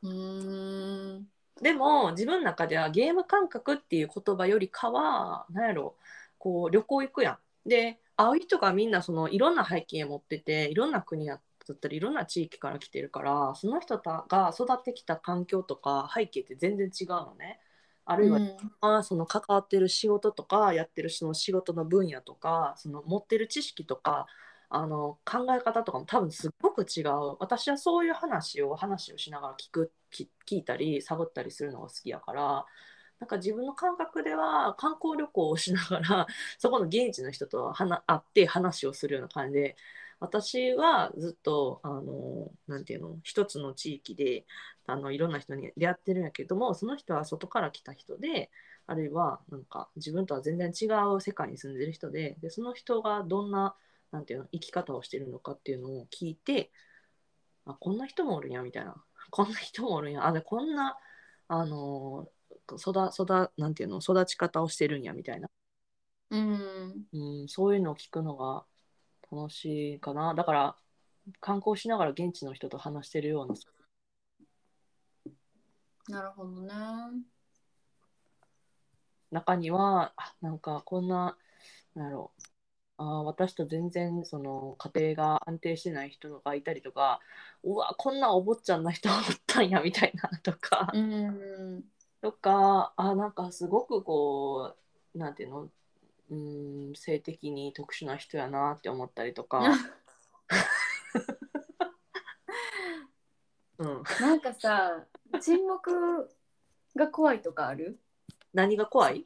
Speaker 1: うーん
Speaker 2: でも自分の中ではゲーム感覚っていう言葉よりかは何やろこう旅行行くやん。で会う人がみんなそのいろんな背景持ってていろんな国やったりいろんな地域から来てるからその人たが育ってきた環境とか背景って全然違うのね。あるいは、
Speaker 1: うん
Speaker 2: まあその関わってる仕事とかやってるその仕事の分野とかその持ってる知識とかあの考え方とかも多分すっごく違う私はそういう話を話をしながら聞くき聞いたり探ったりするのが好きやからなんか自分の感覚では観光旅行をしながらそこの現地の人と話会って話をするような感じで私はずっとあのなんていうの一つの地域であのいろんな人に出会ってるんやけどもその人は外から来た人であるいはなんか自分とは全然違う世界に住んでる人ででその人がどんななんていうの生き方をしてるのかっていうのを聞いてあこんな人もおるんやみたいな。こんな人もおるんや。あでこんなあの育育なんていうの育ち方をしてるんやみたいな、
Speaker 1: うん。
Speaker 2: うん、そういうのを聞くのが楽しいかな。だから観光しながら現地の人と話してるような。
Speaker 1: なるほどね。
Speaker 2: 中にはあなんかこんななんやろあー私と全然その家庭が安定してない人がいたりとかうわこんなお坊ちゃんな人がおったんやみたいなとか、
Speaker 1: うん
Speaker 2: とかあなんかすごくこうなんていうの？うーん性的に特殊な人やなって思ったりとか、*laughs* うん、
Speaker 1: なんかさ沈黙が怖いとかある？
Speaker 2: 何が怖い？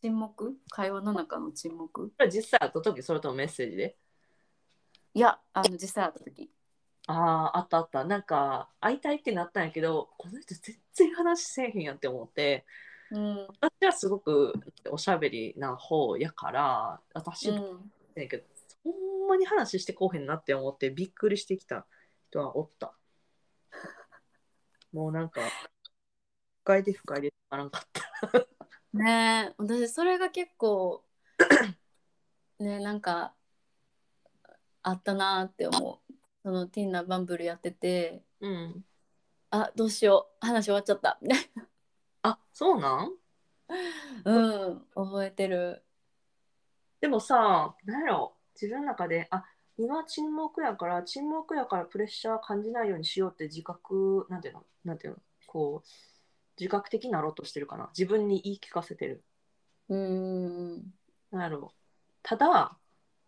Speaker 1: 沈黙？会話の中の沈黙？
Speaker 2: 実際会った時それともメッセージで？
Speaker 1: いやあの実際会った時。
Speaker 2: ああ、あったあった。なんか、会いたいってなったんやけど、この人全然話せえへんやんって思って、
Speaker 1: うん
Speaker 2: 私はすごくおしゃべりな方やから、私だ
Speaker 1: うん
Speaker 2: やけど、ほんまに話してこうへんなって思ってびっくりしてきた人はおった。*laughs* もうなんか、不快で不快でたまらんかった。
Speaker 1: ねえ私それが結構ねなんかあったなって思うそのティンナバンブルやってて
Speaker 2: うん。
Speaker 1: あどうしよう話終わっちゃった
Speaker 2: あ、そうなん？
Speaker 1: うん覚えてる。
Speaker 2: でもさ、なんやろ、自分の中で、あ、今沈黙やから沈黙やからプレッシャー感じないようにしようって自覚なんていうの？なんていうの？こう自覚的になろうとしてるかな。自分に言い聞かせてる。
Speaker 1: うーん。
Speaker 2: なんやろ？ただ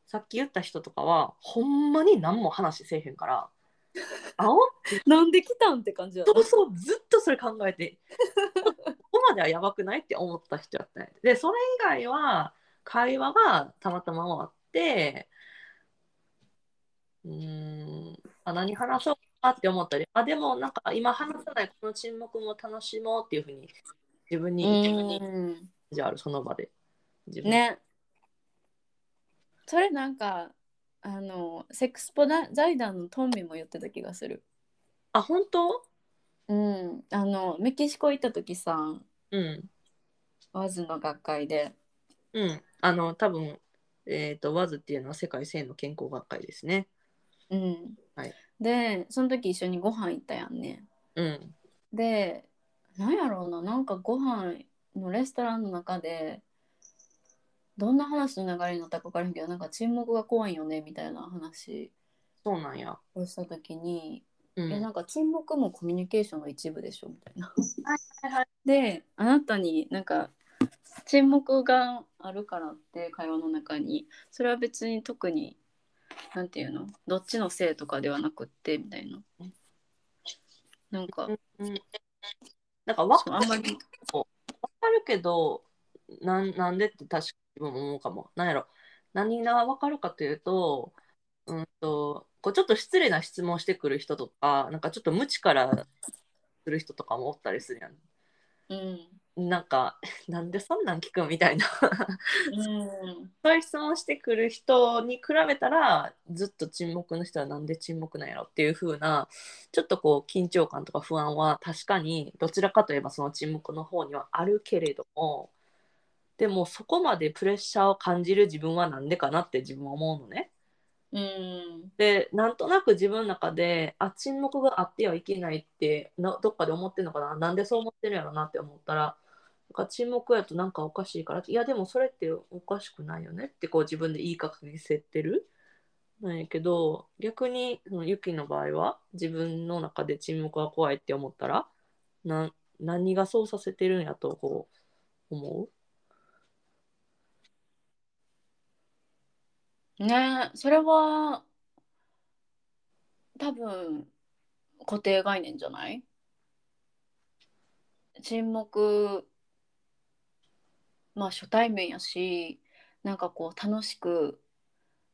Speaker 2: さっき言った人とかはほんまに何も話せえへんから *laughs* 青
Speaker 1: なんで来たんって感じやな。
Speaker 2: そうそうずっとそれ考えて *laughs* まではやばくないって思った人やったねで。それ以外は会話がたまたま終わってうーんあ何話そうかって思ったりあでもなんか今話さないこの沈黙も楽しもうっていうふうに自分に自分に
Speaker 1: うん
Speaker 2: じゃあるその場で。自分
Speaker 1: ね。それなんかあのセックスポダ財団のトンビも言ってた気がする。
Speaker 2: あ本当？
Speaker 1: うん。あのメキシコ行った時さ
Speaker 2: うん。
Speaker 1: ワズの学会で。
Speaker 2: うん。あの多分えっ、と WAZ っていうのは世界性の健康学会ですね。
Speaker 1: うん、
Speaker 2: はい。
Speaker 1: でその時一緒にご飯行ったやんね。
Speaker 2: うん。
Speaker 1: でなんやろうななんかご飯のレストランの中でどんな話の流れになったか分からんけどなんか沈黙が怖いよねみたいな話
Speaker 2: そうなんや。
Speaker 1: をした時に、
Speaker 2: うん。
Speaker 1: えなんか沈黙もコミュニケーションの一部でしょ？みたいな。
Speaker 2: はいはい
Speaker 1: であなたになんか沈黙があるからって会話の中に。それは別に特になんていうの？どっちのせいとかではなくってみたいな。なんか
Speaker 2: うんなんかわ
Speaker 1: そうあんまり。
Speaker 2: わかるけどなんなんでって確かに自分も思うかも。なんやろ。何がわかるかというと,、うん、とこうちょっと失礼な質問してくる人とかなんかちょっと無知からする人とかもおったりするや
Speaker 1: うん
Speaker 2: ん。なんか *laughs* なんでそんなん聞くんみたいな。
Speaker 1: うん。
Speaker 2: そういう質問してくる人に比べたらずっと沈黙の人はなんで沈黙なんやろっていう風なちょっとこう緊張感とか不安は確かにどちらかといえばその沈黙の方にはあるけれどもでもそこまでプレッシャーを感じる自分はなんでかなって自分は思うのね。
Speaker 1: うん。
Speaker 2: でなんとなく自分の中であ沈黙があってはいけないってなどっかで思ってるのかな？なんでそう思ってるんやろなって思ったらなんか沈黙やとなんかおかしいからいやでもそれっておかしくないよねってこう自分で言いかけせてる？なんやけど逆にそのユキの場合は自分の中で沈黙が怖いって思ったらな何がそうさせてるんやとこう思
Speaker 1: ねそれは多分固定概念じゃない？沈黙まあ初対面やしなんかこう楽しく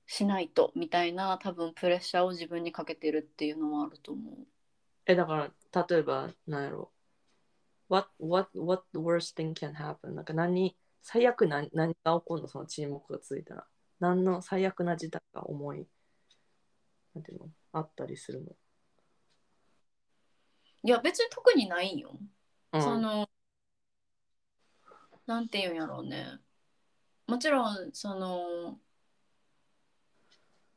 Speaker 1: しないとみたいな多分プレッシャーを自分にかけてるっていうのはあると思う。
Speaker 2: えだから例えばなんやろ。What, what, what worst thing can happen なんか何最悪何何が起こるの？その沈黙が続いたら。何の最悪な事態が思いなんていうの？あったりするの、
Speaker 1: いや別に特にないんよ。
Speaker 2: うん、
Speaker 1: そのなんていうんやろうね。もちろんその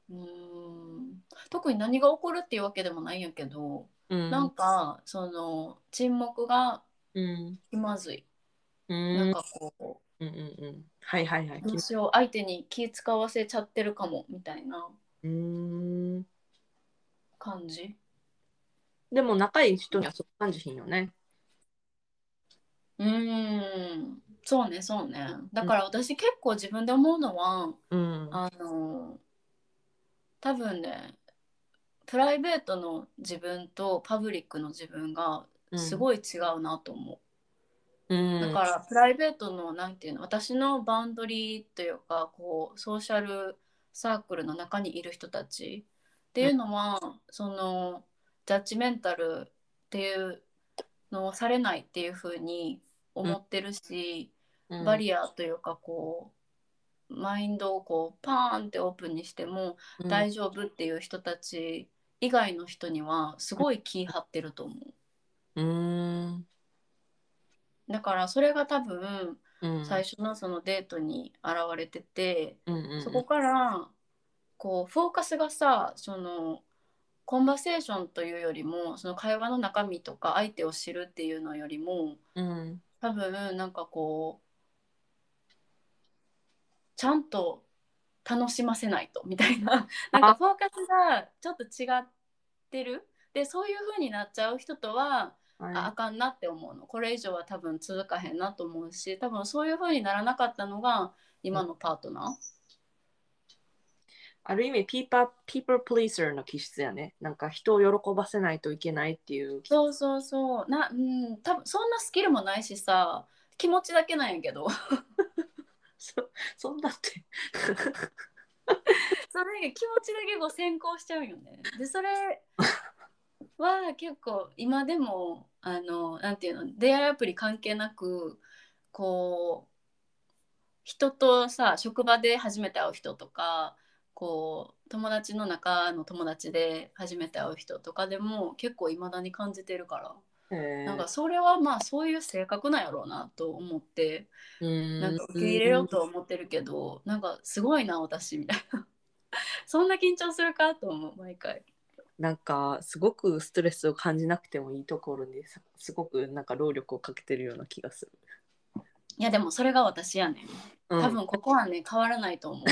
Speaker 1: うーん特に何が起こるっていうわけでもないんやけど、
Speaker 2: うん。
Speaker 1: なんかその沈黙が
Speaker 2: うん。
Speaker 1: 気まずい、
Speaker 2: うん。
Speaker 1: なんかこ
Speaker 2: うんうんうん。はいはいはい。う
Speaker 1: どうしよう相手に気使わせちゃってるかもみたいな。
Speaker 2: うーん。
Speaker 1: 感じ
Speaker 2: でも仲いい人にはそう感じひんよね。
Speaker 1: うーん。そうねそうね。だから私結構自分で思うのは、
Speaker 2: うん。
Speaker 1: あの多分ねプライベートの自分とパブリックの自分がすごい違うなと思う、
Speaker 2: うん。
Speaker 1: だからプライベートのなんていうの私のバウンドリーというかこうソーシャルサークルの中にいる人たちっていうのは、そのジャッジメンタルっていうのをされないっていうふうに思ってるし、
Speaker 2: うん。
Speaker 1: バリアというかこうマインドをこうパーンってオープンにしても
Speaker 2: うん。
Speaker 1: 大丈夫っていう人たち以外の人にはすごい気張ってると思う。
Speaker 2: うーん
Speaker 1: だからそれが多分
Speaker 2: うん。
Speaker 1: 最初のそのデートに現れてて、そこからこうフォーカスがさそのコンバセーションというよりもその会話の中身とか相手を知るっていうのよりも
Speaker 2: うん。
Speaker 1: 多分なんかこうちゃんと楽しませないとみたいな。*laughs* なんかフォーカスがちょっと違ってる。でそういう風になっちゃう人とは
Speaker 2: はい
Speaker 1: ああかんなって思うのこれ以上は多分続かへんなと思うし多分そういう風にならなかったのが今のパートナー？
Speaker 2: ある意味、ピーパー、ピープルプリーサーの気質やね。なんか人を喜ばせないといけないっていう。
Speaker 1: そうそうそうなうん多分そんなスキルもないしさ気持ちだけなんやけど *laughs*
Speaker 2: そそんなって。*laughs*
Speaker 1: それ気持ちだけこう先行しちゃうよね。でそれ *laughs* は結構今でもあのなんていうの出会いアプリ関係なくこう人とさ職場で初めて会う人とかこう友達の中の友達で初めて会う人とかでも結構いまだに感じてるから、なんかそれはまあそういう性格なんやろうなと思ってなんか受け入れようとは思ってるけど、なんかすごいな私みたいな。そんな緊張するかと思う毎回
Speaker 2: なんかすごくストレスを感じなくてもいいところにさすごくなんか労力をかけてるような気がする。
Speaker 1: いやでもそれが私やねん
Speaker 2: うん
Speaker 1: 多分ここはね変わらないと思う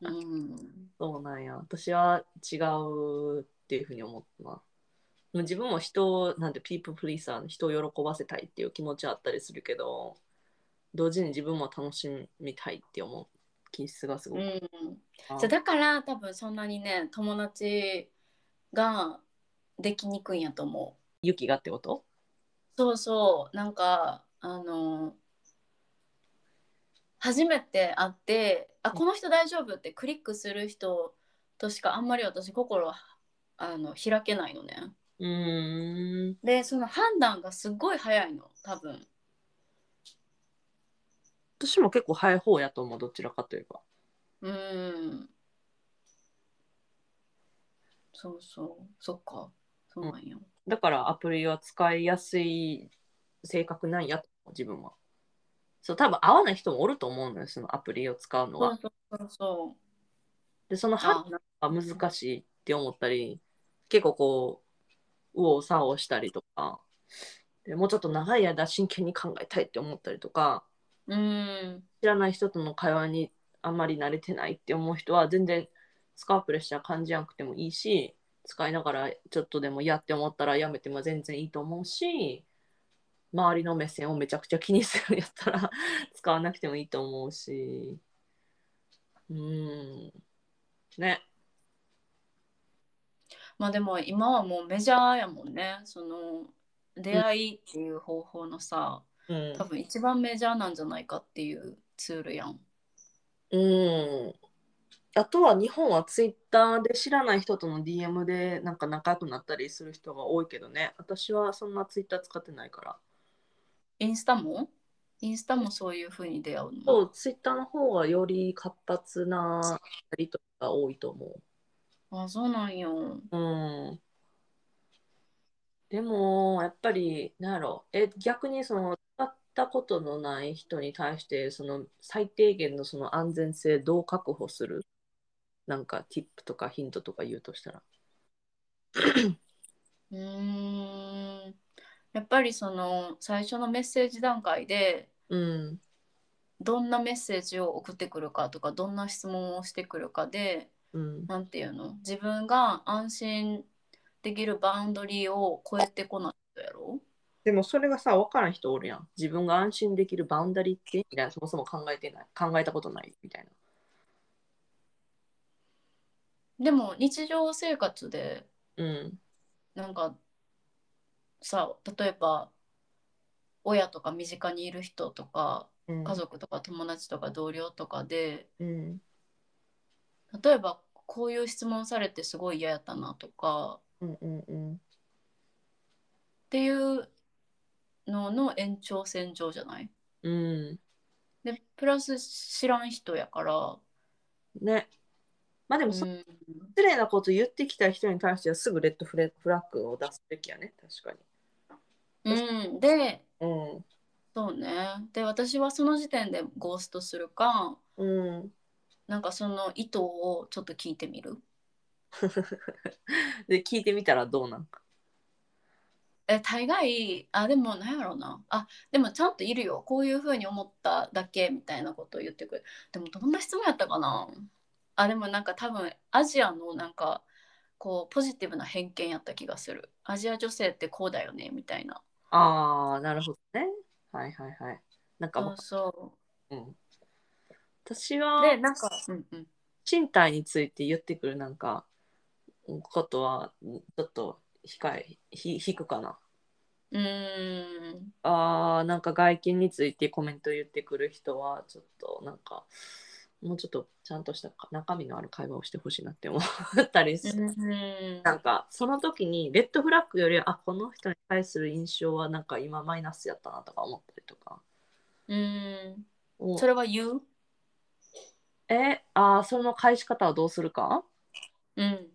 Speaker 1: *laughs* うん
Speaker 2: そうなんや。私は違うっていうふうに思ったな。もう自分も人を、なんて、ピープルプリーサー、人を喜ばせたいっていう気持ちはあったりするけど、同時に自分も楽しみたいって思う気質がすごく。
Speaker 1: うん。
Speaker 2: あ。
Speaker 1: じゃあだから多分そんなにね友達ができにくいんやと思う。
Speaker 2: 勇気がってこと？
Speaker 1: そうそう。なんかあの初めて会ってあこの人大丈夫ってクリックする人としかあんまり私心あの開けないのね。
Speaker 2: うーん。
Speaker 1: でその判断がすっごい早いの多分
Speaker 2: 私も結構早い方やと思う、どちらかといえば。
Speaker 1: うーん。そうそう。そっか。そうなんや、
Speaker 2: だからアプリは使いやすい性格なんやと思う、自分は。そう、多分合わない人もおると思うのよ、そのアプリを使うのは。
Speaker 1: そうそうそうそ
Speaker 2: で、その
Speaker 1: う
Speaker 2: 判
Speaker 1: あ
Speaker 2: 断が難しいって思ったり、結構こう、右往左往したりとか、でもうちょっと長い間真剣に考えたいって思ったりとか、
Speaker 1: うーん。
Speaker 2: 知らない人との会話にあんまり慣れてないって思う人は全然使うプレッシャー感じなくてもいいし使いながらちょっとでも嫌って思ったらやめても全然いいと思うし周りの目線をめちゃくちゃ気にするんやったら *laughs* 使わなくてもいいと思うし。うーん。ね。
Speaker 1: まあでも今はもうメジャーやもんね。その出会いっていう方法のさ、
Speaker 2: うん
Speaker 1: 多分一番メジャーなんじゃないかっていうツールやん。
Speaker 2: うんあとは日本はツイッターで知らない人との DM でなんか仲良くなったりする人が多いけどね私はそんなツイッター使ってないから
Speaker 1: インスタも？インスタもそういう風に出会うの？
Speaker 2: そう、ツイッターの方がより活発なやりとりが多いと思
Speaker 1: あそうなんよ。
Speaker 2: う。うん。でも、やっぱり、なんやろ、え、逆にその、使ったことのない人に対して、その、最低限のその安全性どう確保する？なんか、ティップとかヒントとか言うとしたら。
Speaker 1: うーんやっぱりその最初のメッセージ段階で
Speaker 2: うん。
Speaker 1: どんなメッセージを送ってくるかとかどんな質問をしてくるかで
Speaker 2: うん。
Speaker 1: なんていうの？自分が安心できるバウンドリーを超えてこな
Speaker 2: でも、それがさ、分からん人おるやん。自分が安心できるバウンダリーって、みたいな、そもそも考えてない。考えたことない、みたい
Speaker 1: でも日常生活で
Speaker 2: な。うん。
Speaker 1: なんかさ例えば親とか身近にいる人とか
Speaker 2: うん
Speaker 1: 家族とか友達とか同僚とかで
Speaker 2: うん。
Speaker 1: 例えばこういう質問されてすごい嫌やったなとか
Speaker 2: うんうんうん。
Speaker 1: っていうのの延長線上じゃない？
Speaker 2: うん。
Speaker 1: でプラス知らん人やから、
Speaker 2: ね。まあでも、そ
Speaker 1: うん、
Speaker 2: 失礼なこと言ってきた人に対してはすぐレッドフレフラッグを出すべきやね、確か
Speaker 1: うん、で
Speaker 2: に。うん。
Speaker 1: そうねで私はその時点でゴーストするか
Speaker 2: うん。
Speaker 1: なんかその意図をちょっと聞いてみる？*laughs*
Speaker 2: で、聞いてみたらどうなん？か。
Speaker 1: え大概あでもなんやろうな。あでもちゃんといるよ。こういうふうに思っただけみたいなことを言ってくる。でもどんな質問やったかな。あでもなんか多分アジアのなんかこうポジティブな偏見やった気がする。アジア女性ってこうだよねみたいな。
Speaker 2: ああ、なるほどね。はいはいはい。なんか
Speaker 1: そ
Speaker 2: も
Speaker 1: うそ
Speaker 2: う、う。ん、私
Speaker 1: う
Speaker 2: は
Speaker 1: でなんかうんうん。
Speaker 2: 身体について言ってくるなんかことはちょっと控えひ引くかな。
Speaker 1: うーん。
Speaker 2: あーなんか外見についてコメント言ってくる人はちょっとなんかもうちょっとちゃんとした中身のある会話をしてほしいなって思ったりする。
Speaker 1: うん
Speaker 2: なんかその時にレッドフラッグよりあこの人に対する印象はなんか今マイナスやったなとか思ったりとか。
Speaker 1: うん。
Speaker 2: お。
Speaker 1: それは言う？
Speaker 2: えあーその返し方はどうするか？
Speaker 1: うん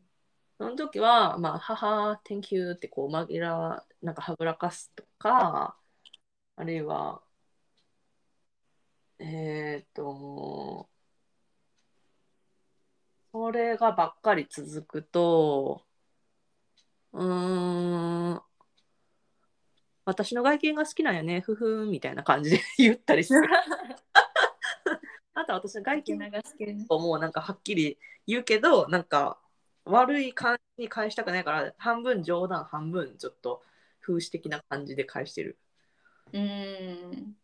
Speaker 2: その時は、まあ、母、Thank you ってこう紛らわ、なんかはぐらかすとか、あるいは、えっ、と、それがばっかり続くと、うーん、私の外見が好きなんやね、ふふんみたいな感じで言ったりする。*laughs* あとは私の外見
Speaker 1: 流すけど
Speaker 2: もうなんかはっきり言うけどなんか悪い感じに返したくないから半分冗談半分ちょっと風刺的な感じで返してる。
Speaker 1: うん。